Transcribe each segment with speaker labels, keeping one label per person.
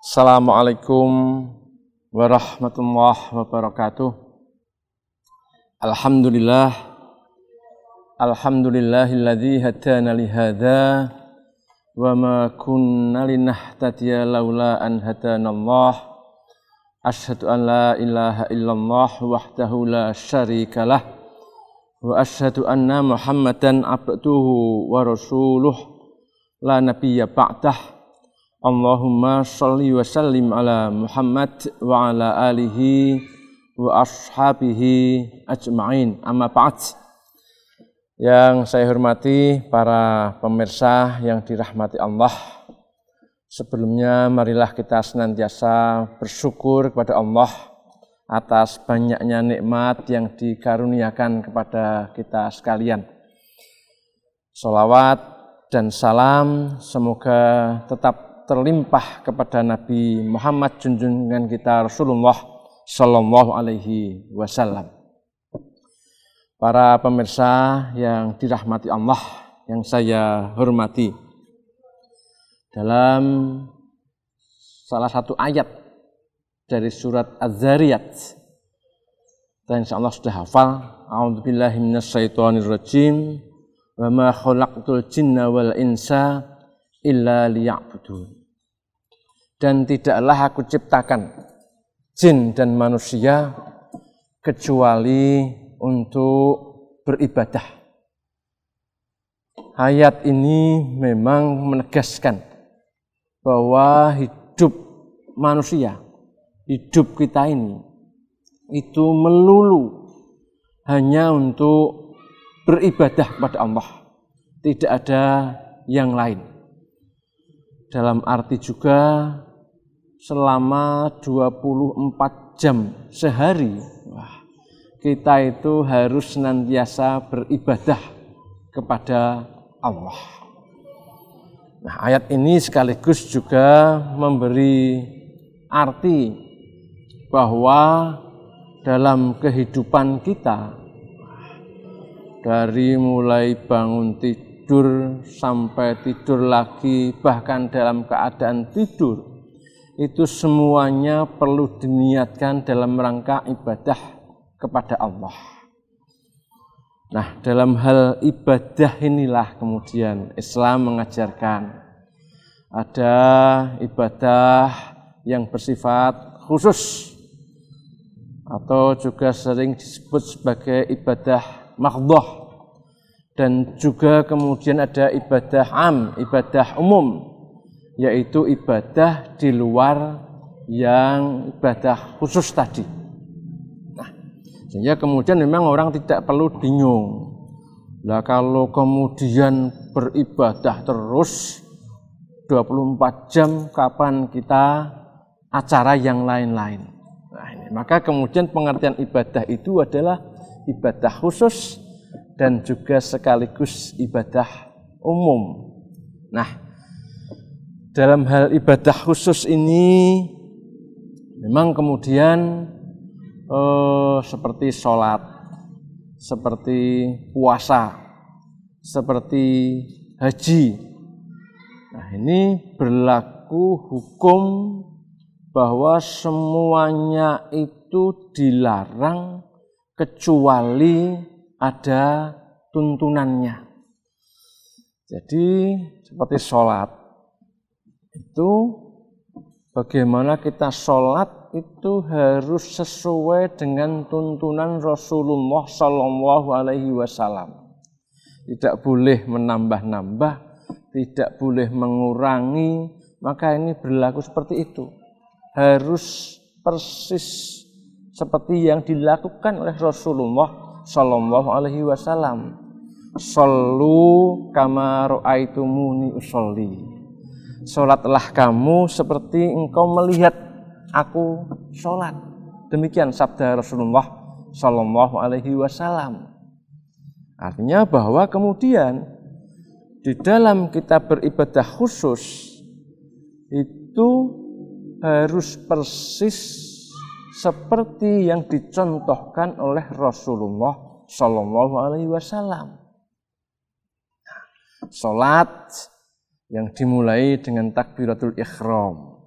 Speaker 1: Assalamualaikum warahmatullahi wabarakatuh. Alhamdulillah Alhamdulillahilladzi hadana li hadza wa ma kunna linahtadiya laula an hadanallah. Asyhadu an la ilaha illallah wahdahu la syarikalah wa asyhadu anna Muhammadan abduhu wa rasuluh. La nabiyya ba'dah. Allahumma salli wa sallim ala Muhammad wa ala alihi wa ashabihi ajma'in. Amma ba'd. Yang saya hormati para pemirsa yang dirahmati Allah sebelumnya marilah kita senantiasa bersyukur kepada Allah atas banyaknya nikmat yang dikaruniakan kepada kita sekalian Salawat dan salam semoga tetap terlimpah kepada Nabi Muhammad junjungan kita Rasulullah Shallallahu Alaihi Wasallam. Para pemirsa yang dirahmati Allah, yang saya hormati, dalam salah satu ayat dari surat Az-Zariyat, dan insya Allah sudah hafal, A'udzubillahi minasyaitonirrajim, wa ma khalaqtul jinna wal insa illa liya'budun. Dan tidaklah aku ciptakan jin dan manusia kecuali untuk beribadah. Ayat ini memang menegaskan bahwa hidup manusia, hidup kita ini itu melulu hanya untuk beribadah kepada Allah. Tidak ada yang lain. Dalam arti juga selama 24 jam sehari, wah, kita itu harus senantiasa beribadah kepada Allah. Nah, ayat ini sekaligus juga memberi arti bahwa dalam kehidupan kita dari mulai bangun tidur sampai tidur lagi bahkan dalam keadaan tidur itu semuanya perlu diniatkan dalam rangka ibadah kepada Allah. Nah, dalam hal ibadah inilah kemudian Islam mengajarkan ada ibadah yang bersifat khusus atau juga sering disebut sebagai ibadah makhdhah dan juga kemudian ada ibadah am, ibadah umum yaitu ibadah di luar yang ibadah khusus tadi. Nah, sehingga kemudian memang orang tidak perlu bingung. Lah kalau kemudian beribadah terus 24 jam kapan kita acara yang lain-lain. Ini. Maka kemudian pengertian ibadah itu adalah ibadah khusus dan juga sekaligus ibadah umum. Nah, dalam hal ibadah khusus ini memang kemudian eh, seperti sholat, seperti puasa, seperti haji. Nah ini berlaku hukum bahwa semuanya itu dilarang kecuali ada tuntunannya. Jadi seperti sholat, itu bagaimana kita sholat itu harus sesuai dengan tuntunan Rasulullah Shallallahu Alaihi Wasallam. Tidak boleh menambah-nambah, tidak boleh mengurangi, maka ini berlaku seperti itu. Harus persis seperti yang dilakukan oleh Rasulullah Shallallahu Alaihi Wasallam. Sallu kama ro'aitumuni usolli Sholatlah kamu seperti engkau melihat aku sholat. Demikian sabda Rasulullah Shallallahu Alaihi Wasallam. Artinya bahwa kemudian di dalam kita beribadah khusus itu harus persis seperti yang dicontohkan oleh Rasulullah Shallallahu Alaihi Wasallam. Salat yang dimulai dengan takbiratul ikhram.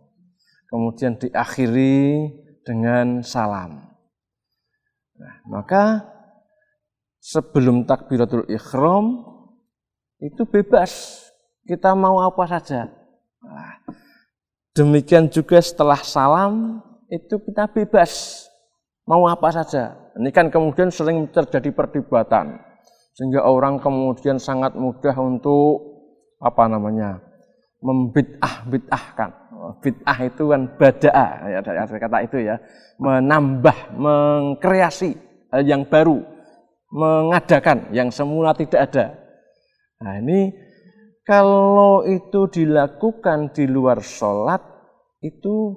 Speaker 1: Kemudian diakhiri dengan salam. Nah, maka sebelum takbiratul ikhram itu bebas. Kita mau apa saja. Nah, demikian juga setelah salam itu kita bebas. Mau apa saja. Ini kan kemudian sering terjadi perdebatan. Sehingga orang kemudian sangat mudah untuk apa namanya membid'ah bid'ahkan bid'ah itu kan badaa ya ada kata itu ya menambah mengkreasi hal yang baru mengadakan yang semula tidak ada nah ini kalau itu dilakukan di luar sholat itu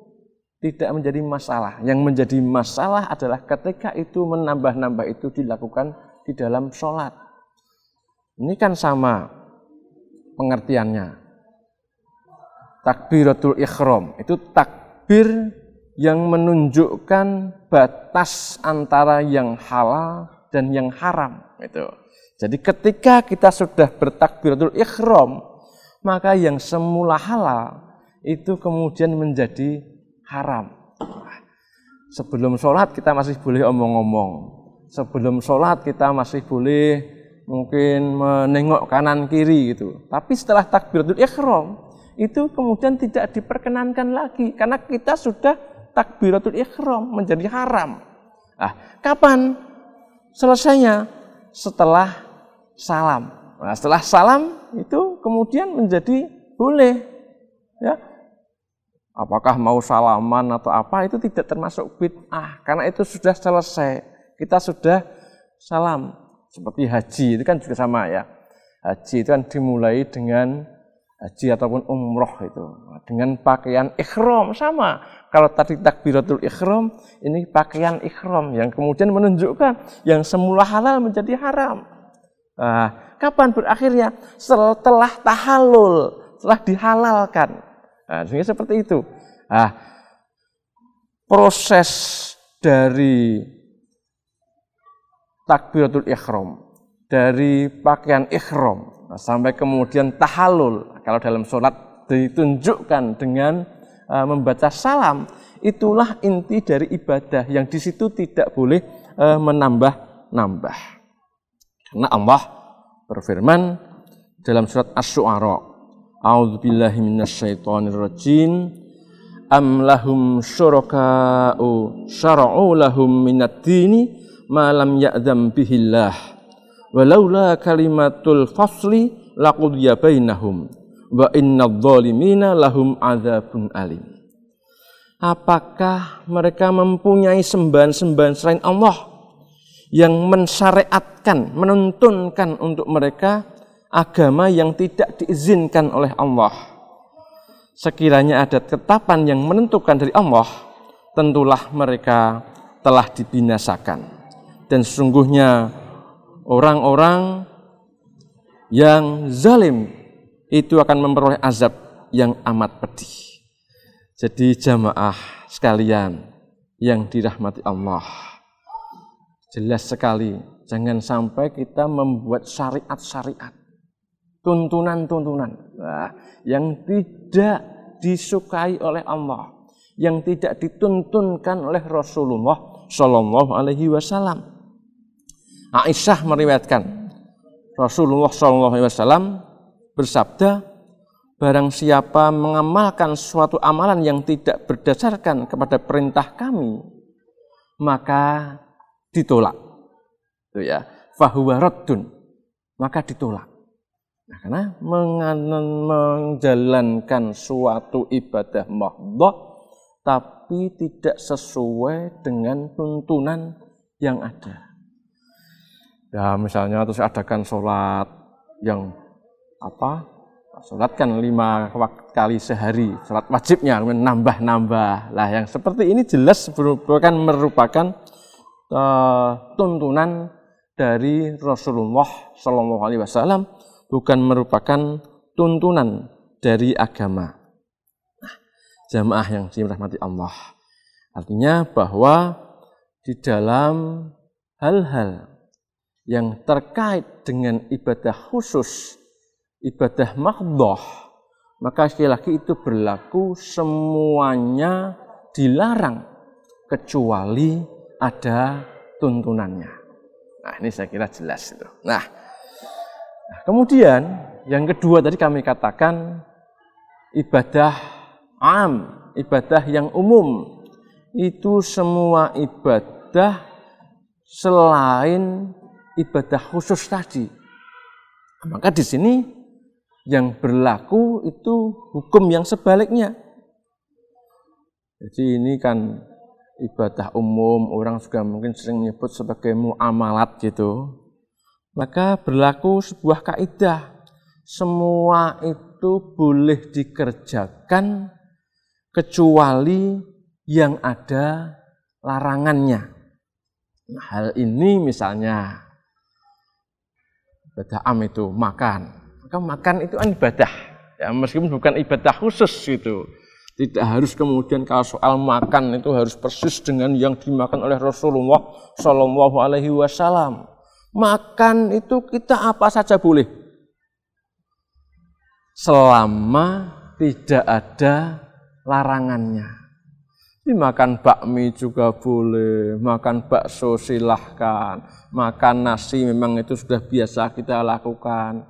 Speaker 1: tidak menjadi masalah yang menjadi masalah adalah ketika itu menambah-nambah itu dilakukan di dalam sholat ini kan sama pengertiannya. Takbiratul ikhram itu takbir yang menunjukkan batas antara yang halal dan yang haram itu. Jadi ketika kita sudah bertakbiratul ikhram, maka yang semula halal itu kemudian menjadi haram. Sebelum sholat kita masih boleh omong-omong. Sebelum sholat kita masih boleh mungkin menengok kanan kiri gitu. Tapi setelah takbiratul ikhram itu kemudian tidak diperkenankan lagi karena kita sudah takbiratul ikhram menjadi haram. Ah, kapan selesainya? Setelah salam. Nah, setelah salam itu kemudian menjadi boleh. Ya. Apakah mau salaman atau apa itu tidak termasuk bid'ah karena itu sudah selesai. Kita sudah salam. Seperti haji itu kan juga sama ya. Haji itu kan dimulai dengan haji ataupun umroh itu. Dengan pakaian ikhram sama. Kalau tadi takbiratul ikhram, ini pakaian ikhram yang kemudian menunjukkan yang semula halal menjadi haram. Nah, kapan berakhirnya? Setelah tahalul, setelah dihalalkan. Nah, sehingga seperti itu. Nah, proses dari takbiratul ikhram dari pakaian ikhram nah, sampai kemudian tahalul kalau dalam sholat ditunjukkan dengan uh, membaca salam itulah inti dari ibadah yang di situ tidak boleh uh, menambah-nambah karena Allah berfirman dalam surat Asy-Syu'ara A'udzubillahi minasyaitonirrajim am lahum syuraka'u syara'u lahum minad dini malam ya'zam bihillah. Walaula kalimatul fasli laqudiya bainahum wa innadh dhalimina lahum adzabun alim. Apakah mereka mempunyai sembahan-sembahan selain Allah yang mensyariatkan menuntunkan untuk mereka agama yang tidak diizinkan oleh Allah sekiranya ada ketetapan yang menentukan dari Allah tentulah mereka telah dibinasakan dan sesungguhnya orang-orang yang zalim itu akan memperoleh azab yang amat pedih. Jadi jamaah sekalian yang dirahmati Allah. Jelas sekali, jangan sampai kita membuat syariat-syariat, tuntunan-tuntunan nah, yang tidak disukai oleh Allah, yang tidak dituntunkan oleh Rasulullah Shallallahu Alaihi Wasallam. Aisyah meriwayatkan Rasulullah SAW bersabda, barang siapa mengamalkan suatu amalan yang tidak berdasarkan kepada perintah kami, maka ditolak. Itu ya, fahuwa raddun, maka ditolak. Nah, karena menjalankan suatu ibadah mahdoh tapi tidak sesuai dengan tuntunan yang ada. Ya misalnya terus adakan sholat yang apa? Sholat kan lima kali sehari, sholat wajibnya nambah-nambah. Lah yang seperti ini jelas bukan merupakan uh, tuntunan dari Rasulullah Shallallahu Alaihi Wasallam, bukan merupakan tuntunan dari agama. Nah, jamaah yang dirahmati Allah. Artinya bahwa di dalam hal-hal yang terkait dengan ibadah khusus ibadah makdoh, maka sekali lagi itu berlaku semuanya dilarang kecuali ada tuntunannya. Nah ini saya kira jelas itu. Nah, nah kemudian yang kedua tadi kami katakan ibadah am, ibadah yang umum. Itu semua ibadah selain ibadah khusus tadi. Maka di sini yang berlaku itu hukum yang sebaliknya. Jadi ini kan ibadah umum, orang juga mungkin sering menyebut sebagai muamalat gitu. Maka berlaku sebuah kaidah. Semua itu boleh dikerjakan kecuali yang ada larangannya. Nah, hal ini misalnya ibadah am itu makan. Maka makan itu kan ibadah. Ya, meskipun bukan ibadah khusus gitu. Tidak harus kemudian kalau soal makan itu harus persis dengan yang dimakan oleh Rasulullah Shallallahu Alaihi Wasallam. Makan itu kita apa saja boleh, selama tidak ada larangannya. Makan bakmi juga boleh, makan bakso silahkan, makan nasi memang itu sudah biasa kita lakukan.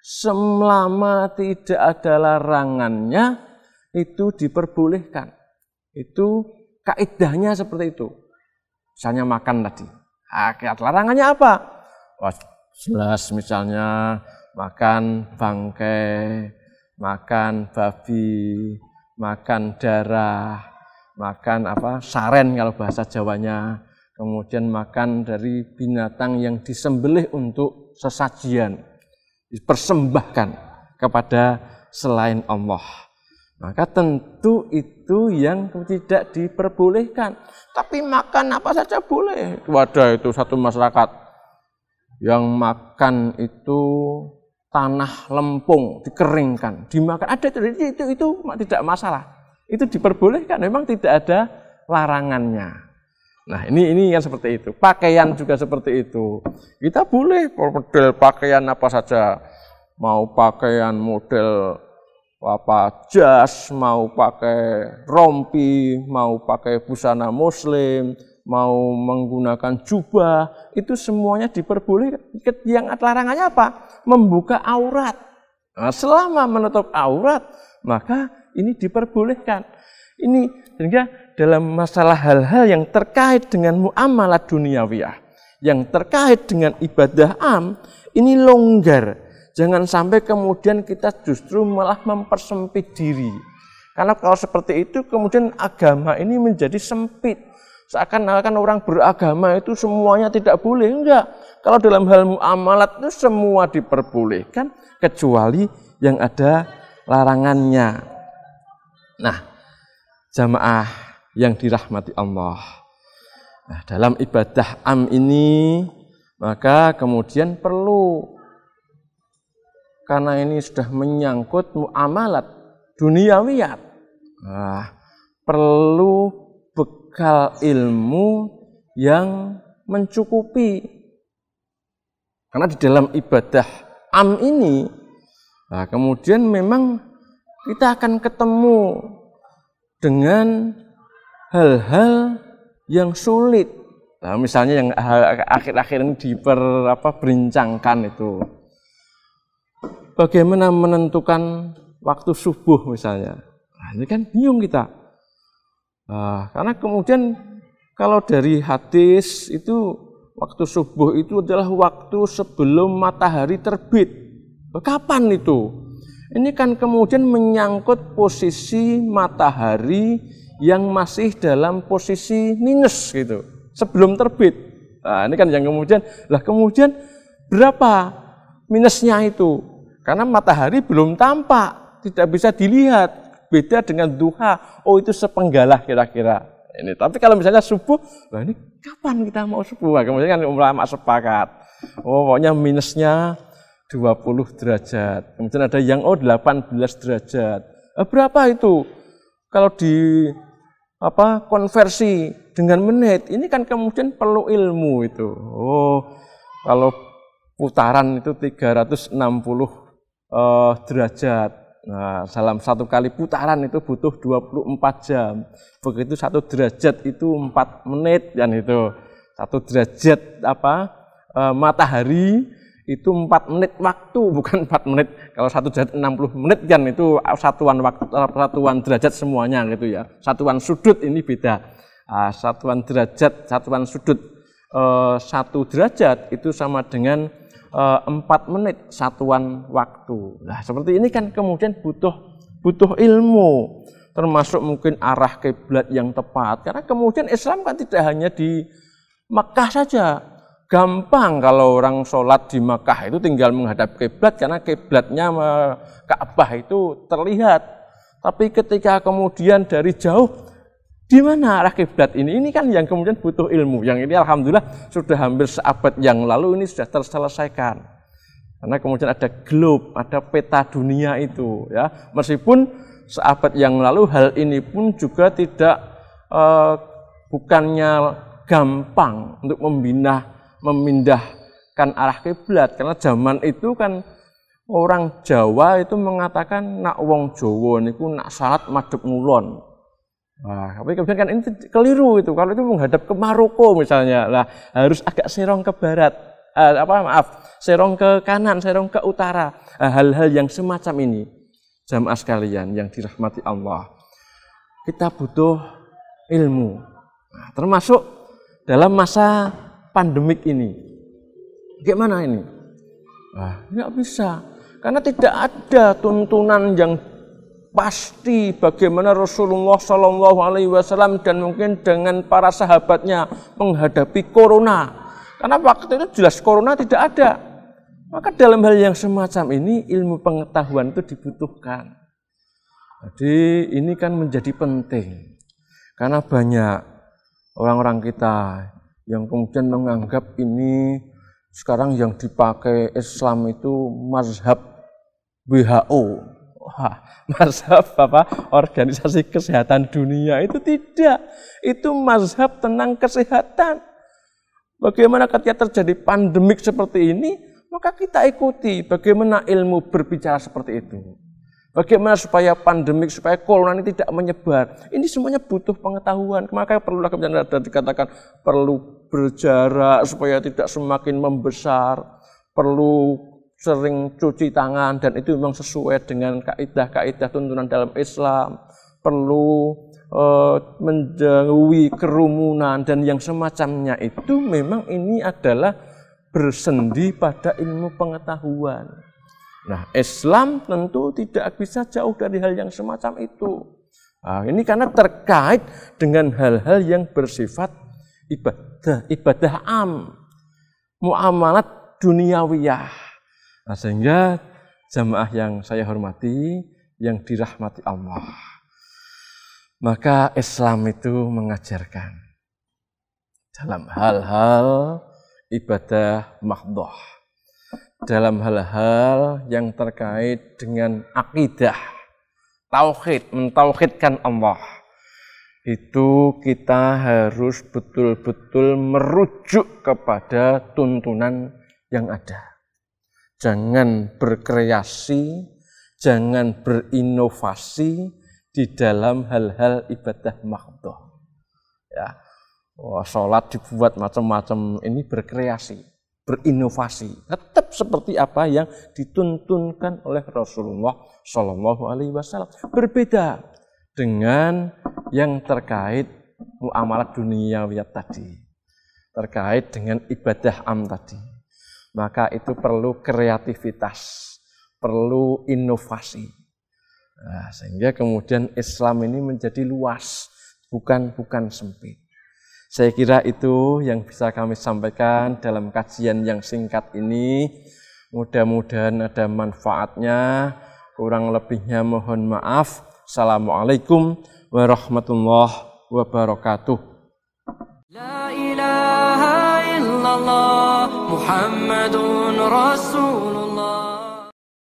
Speaker 1: Selama tidak ada larangannya, itu diperbolehkan. Itu kaidahnya seperti itu. Misalnya makan tadi. Akiat larangannya apa? Wah, jelas misalnya makan bangkai, makan babi, makan darah, makan apa saren kalau bahasa Jawanya, kemudian makan dari binatang yang disembelih untuk sesajian, dipersembahkan kepada selain Allah. Maka tentu itu yang tidak diperbolehkan. Tapi makan apa saja boleh. Wadah itu satu masyarakat yang makan itu tanah lempung dikeringkan, dimakan ada itu itu itu tidak masalah. Itu diperbolehkan, memang tidak ada larangannya. Nah, ini ini yang seperti itu. Pakaian juga seperti itu. Kita boleh model pakaian apa saja. Mau pakaian model apa jas, mau pakai rompi, mau pakai busana muslim, mau menggunakan jubah, itu semuanya diperbolehkan. Yang larangannya apa? Membuka aurat. Nah, selama menutup aurat, maka ini diperbolehkan. Ini sehingga dalam masalah hal-hal yang terkait dengan muamalah duniawiyah, yang terkait dengan ibadah am, ini longgar. Jangan sampai kemudian kita justru malah mempersempit diri. Karena kalau seperti itu kemudian agama ini menjadi sempit Seakan-akan orang beragama itu semuanya tidak boleh. Enggak. Kalau dalam hal muamalat itu semua diperbolehkan kecuali yang ada larangannya. Nah, jamaah yang dirahmati Allah. Nah, dalam ibadah am ini maka kemudian perlu karena ini sudah menyangkut muamalat duniawiyat. Nah, perlu bekal ilmu yang mencukupi. Karena di dalam ibadah am ini, nah kemudian memang kita akan ketemu dengan hal-hal yang sulit. Nah, misalnya yang akhir-akhir ini diper apa berincangkan itu. Bagaimana menentukan waktu subuh misalnya. Nah, ini kan bingung kita. Nah, karena kemudian kalau dari hadis itu waktu subuh itu adalah waktu sebelum matahari terbit. Kapan itu? Ini kan kemudian menyangkut posisi matahari yang masih dalam posisi minus gitu, sebelum terbit. Nah, ini kan yang kemudian, lah kemudian berapa minusnya itu? Karena matahari belum tampak, tidak bisa dilihat. Beda dengan duha, oh itu sepenggalah kira-kira. Ini. Tapi kalau misalnya subuh, wah ini kapan kita mau subuh? Nah, kemudian kan ulama sepakat. Oh, pokoknya minusnya 20 derajat. Kemudian ada yang oh 18 derajat. Eh, berapa itu? Kalau di apa konversi dengan menit, ini kan kemudian perlu ilmu itu. Oh, kalau putaran itu 360 uh, derajat. Nah, dalam satu kali putaran itu butuh 24 jam. Begitu satu derajat itu 4 menit dan itu satu derajat apa uh, matahari itu 4 menit waktu bukan 4 menit kalau satu derajat 60 menit kan itu satuan waktu satuan derajat semuanya gitu ya satuan sudut ini beda nah, satuan derajat satuan sudut uh, satu derajat itu sama dengan empat menit satuan waktu. Nah, seperti ini kan kemudian butuh butuh ilmu, termasuk mungkin arah kiblat yang tepat. Karena kemudian Islam kan tidak hanya di Makkah saja. Gampang kalau orang sholat di Makkah itu tinggal menghadap kiblat karena kiblatnya Ka'bah itu terlihat. Tapi ketika kemudian dari jauh di mana arah kiblat ini? Ini kan yang kemudian butuh ilmu. Yang ini alhamdulillah sudah hampir seabad yang lalu ini sudah terselesaikan. Karena kemudian ada globe, ada peta dunia itu ya. Meskipun seabad yang lalu hal ini pun juga tidak uh, bukannya gampang untuk membina memindahkan arah kiblat karena zaman itu kan orang Jawa itu mengatakan nak wong Jawa niku nak salat madhep ngulon. Nah, tapi kemudian kan ini keliru itu. Kalau itu menghadap ke Maroko misalnya, lah harus agak serong ke barat. Eh, apa maaf, serong ke kanan, serong ke utara. Nah, hal-hal yang semacam ini, jamaah sekalian yang dirahmati Allah, kita butuh ilmu. Nah, termasuk dalam masa pandemik ini. Gimana ini? Nah, nggak bisa. Karena tidak ada tuntunan yang pasti bagaimana Rasulullah Shallallahu Alaihi Wasallam dan mungkin dengan para sahabatnya menghadapi corona. Karena waktu itu jelas corona tidak ada. Maka dalam hal yang semacam ini ilmu pengetahuan itu dibutuhkan. Jadi ini kan menjadi penting. Karena banyak orang-orang kita yang kemudian menganggap ini sekarang yang dipakai Islam itu mazhab WHO Wah, mazhab apa? Organisasi Kesehatan Dunia itu tidak. Itu mazhab tentang kesehatan. Bagaimana ketika terjadi pandemik seperti ini, maka kita ikuti bagaimana ilmu berbicara seperti itu. Bagaimana supaya pandemik, supaya corona ini tidak menyebar. Ini semuanya butuh pengetahuan. Maka perlu kemudian ada dikatakan perlu berjarak supaya tidak semakin membesar. Perlu sering cuci tangan dan itu memang sesuai dengan kaidah-kaidah tuntunan dalam Islam perlu uh, menjauhi kerumunan dan yang semacamnya itu memang ini adalah bersendi pada ilmu pengetahuan. Nah, Islam tentu tidak bisa jauh dari hal yang semacam itu. Nah, ini karena terkait dengan hal-hal yang bersifat ibadah, ibadah am, muamalat duniawiyah. Nah, sehingga jamaah yang saya hormati, yang dirahmati Allah. Maka Islam itu mengajarkan dalam hal-hal ibadah mahdoh, dalam hal-hal yang terkait dengan akidah, tauhid, mentauhidkan Allah. Itu kita harus betul-betul merujuk kepada tuntunan yang ada jangan berkreasi, jangan berinovasi di dalam hal-hal ibadah makdoh. Ya, Wah, sholat dibuat macam-macam ini berkreasi, berinovasi, tetap seperti apa yang dituntunkan oleh Rasulullah Shallallahu Alaihi Wasallam. Berbeda dengan yang terkait muamalah duniawiat tadi, terkait dengan ibadah am tadi maka itu perlu kreativitas, perlu inovasi. Nah, sehingga kemudian Islam ini menjadi luas, bukan bukan sempit. Saya kira itu yang bisa kami sampaikan dalam kajian yang singkat ini. Mudah-mudahan ada manfaatnya. Kurang lebihnya mohon maaf. Assalamualaikum warahmatullahi wabarakatuh. La ilaha illallah محمد رسول